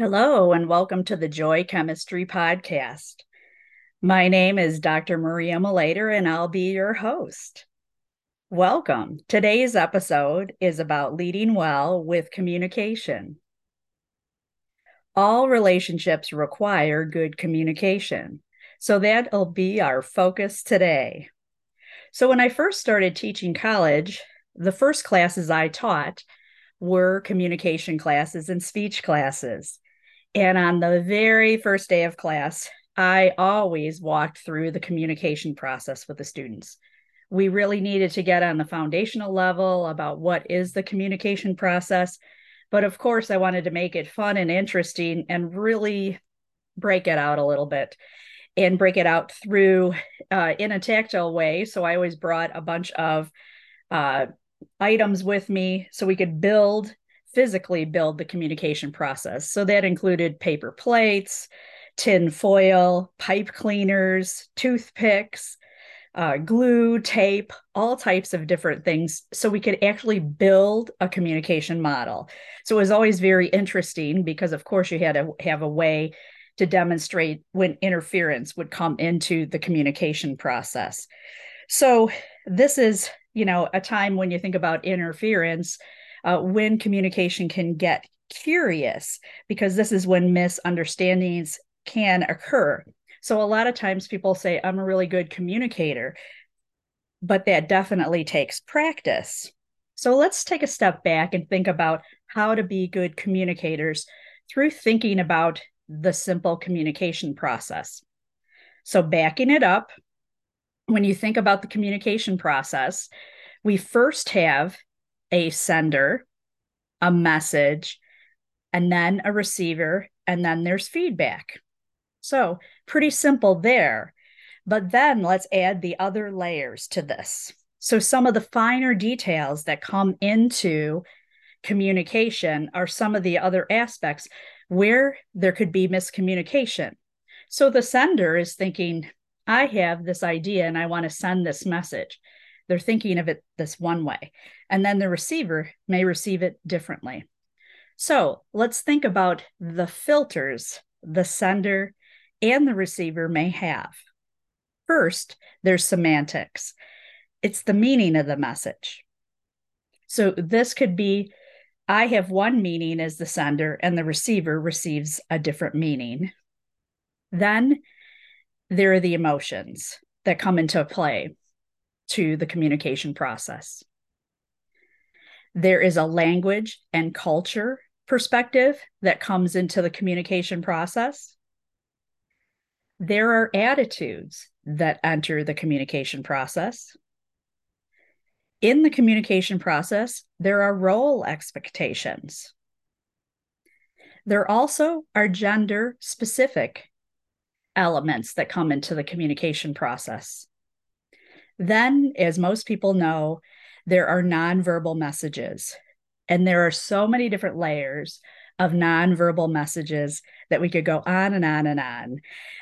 Hello, and welcome to the Joy Chemistry Podcast. My name is Dr. Maria Malater, and I'll be your host. Welcome. Today's episode is about leading well with communication. All relationships require good communication. So that'll be our focus today. So, when I first started teaching college, the first classes I taught were communication classes and speech classes. And on the very first day of class, I always walked through the communication process with the students. We really needed to get on the foundational level about what is the communication process. But of course, I wanted to make it fun and interesting and really break it out a little bit and break it out through uh, in a tactile way. So I always brought a bunch of uh, items with me so we could build physically build the communication process. So that included paper plates, tin foil, pipe cleaners, toothpicks, uh, glue, tape, all types of different things. So we could actually build a communication model. So it was always very interesting because, of course, you had to have a way to demonstrate when interference would come into the communication process. So this is, you know, a time when you think about interference, uh, when communication can get curious, because this is when misunderstandings can occur. So a lot of times people say, I'm a really good communicator, but that definitely takes practice. So let's take a step back and think about how to be good communicators through thinking about the simple communication process. So, backing it up, when you think about the communication process, we first have a sender, a message, and then a receiver, and then there's feedback. So, pretty simple there. But then let's add the other layers to this. So, some of the finer details that come into communication are some of the other aspects where there could be miscommunication. So the sender is thinking, I have this idea and I want to send this message. They're thinking of it this one way. And then the receiver may receive it differently. So let's think about the filters the sender and the receiver may have. First, there's semantics, it's the meaning of the message. So this could be I have one meaning as the sender, and the receiver receives a different meaning. Then there are the emotions that come into play to the communication process. There is a language and culture perspective that comes into the communication process. There are attitudes that enter the communication process in the communication process, there are role expectations. There also are gender specific elements that come into the communication process. Then, as most people know, there are nonverbal messages. And there are so many different layers of nonverbal messages that we could go on and on and on,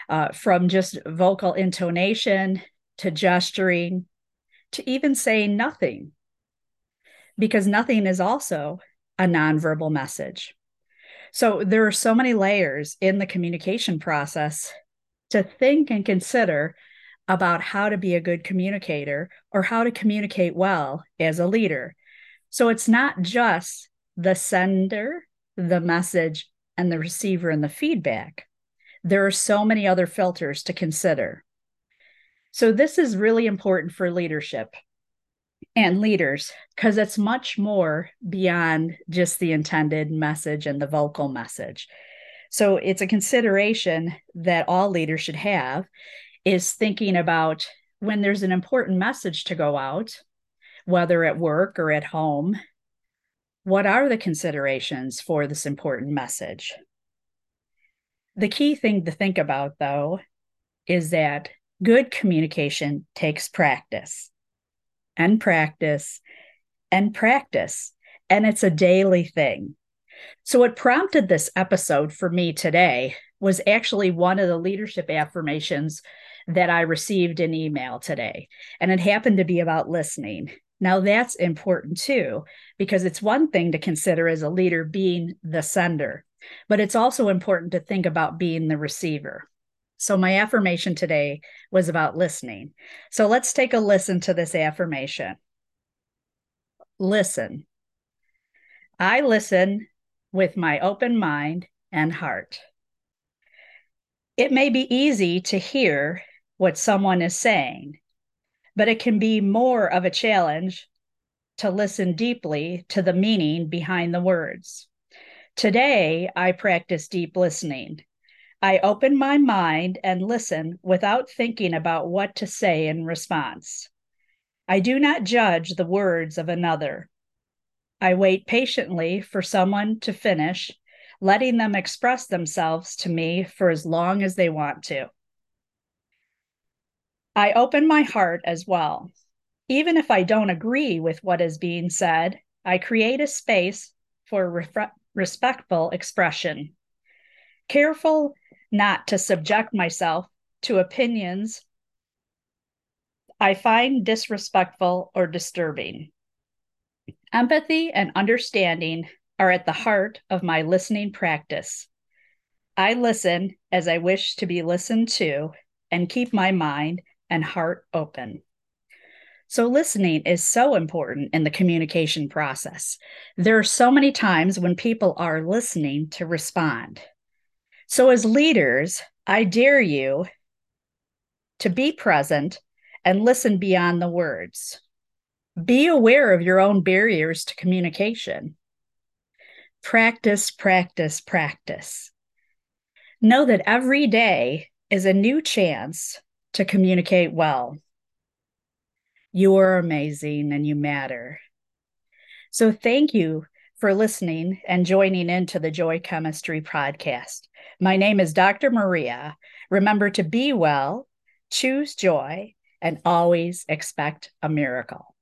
uh, from just vocal intonation to gesturing to even saying nothing, because nothing is also a nonverbal message. So there are so many layers in the communication process to think and consider about how to be a good communicator or how to communicate well as a leader. So it's not just the sender, the message, and the receiver and the feedback. There are so many other filters to consider. So, this is really important for leadership and leaders because it's much more beyond just the intended message and the vocal message. So, it's a consideration that all leaders should have is thinking about when there's an important message to go out, whether at work or at home, what are the considerations for this important message? The key thing to think about, though, is that good communication takes practice and practice and practice. And it's a daily thing. So, what prompted this episode for me today was actually one of the leadership affirmations that I received in email today. And it happened to be about listening. Now, that's important too, because it's one thing to consider as a leader being the sender. but it's also important to think about being the receiver. So, my affirmation today was about listening. So, let's take a listen to this affirmation. Listen. I listen with my open mind and heart. It may be easy to hear what someone is saying, but it can be more of a challenge to listen deeply to the meaning behind the words. Today, I practice deep listening. I open my mind and listen without thinking about what to say in response. I do not judge the words of another. I wait patiently for someone to finish, letting them express themselves to me for as long as they want to. I open my heart as well. Even if I don't agree with what is being said, I create a space for respectful expression. Careful not to subject myself to opinions I find disrespectful or disturbing. Empathy and understanding are at the heart of my listening practice. I listen as I wish to be listened to and keep my mind and heart open. So, listening is so important in the communication process. There are so many times when people are listening to respond. So, as leaders, I dare you to be present and listen beyond the words. Be aware of your own barriers to communication. Practice, practice, practice. Know that every day is a new chance to communicate well. You are amazing and you matter. So, thank you for listening and joining into the Joy Chemistry podcast. My name is Dr. Maria. Remember to be well, choose joy, and always expect a miracle.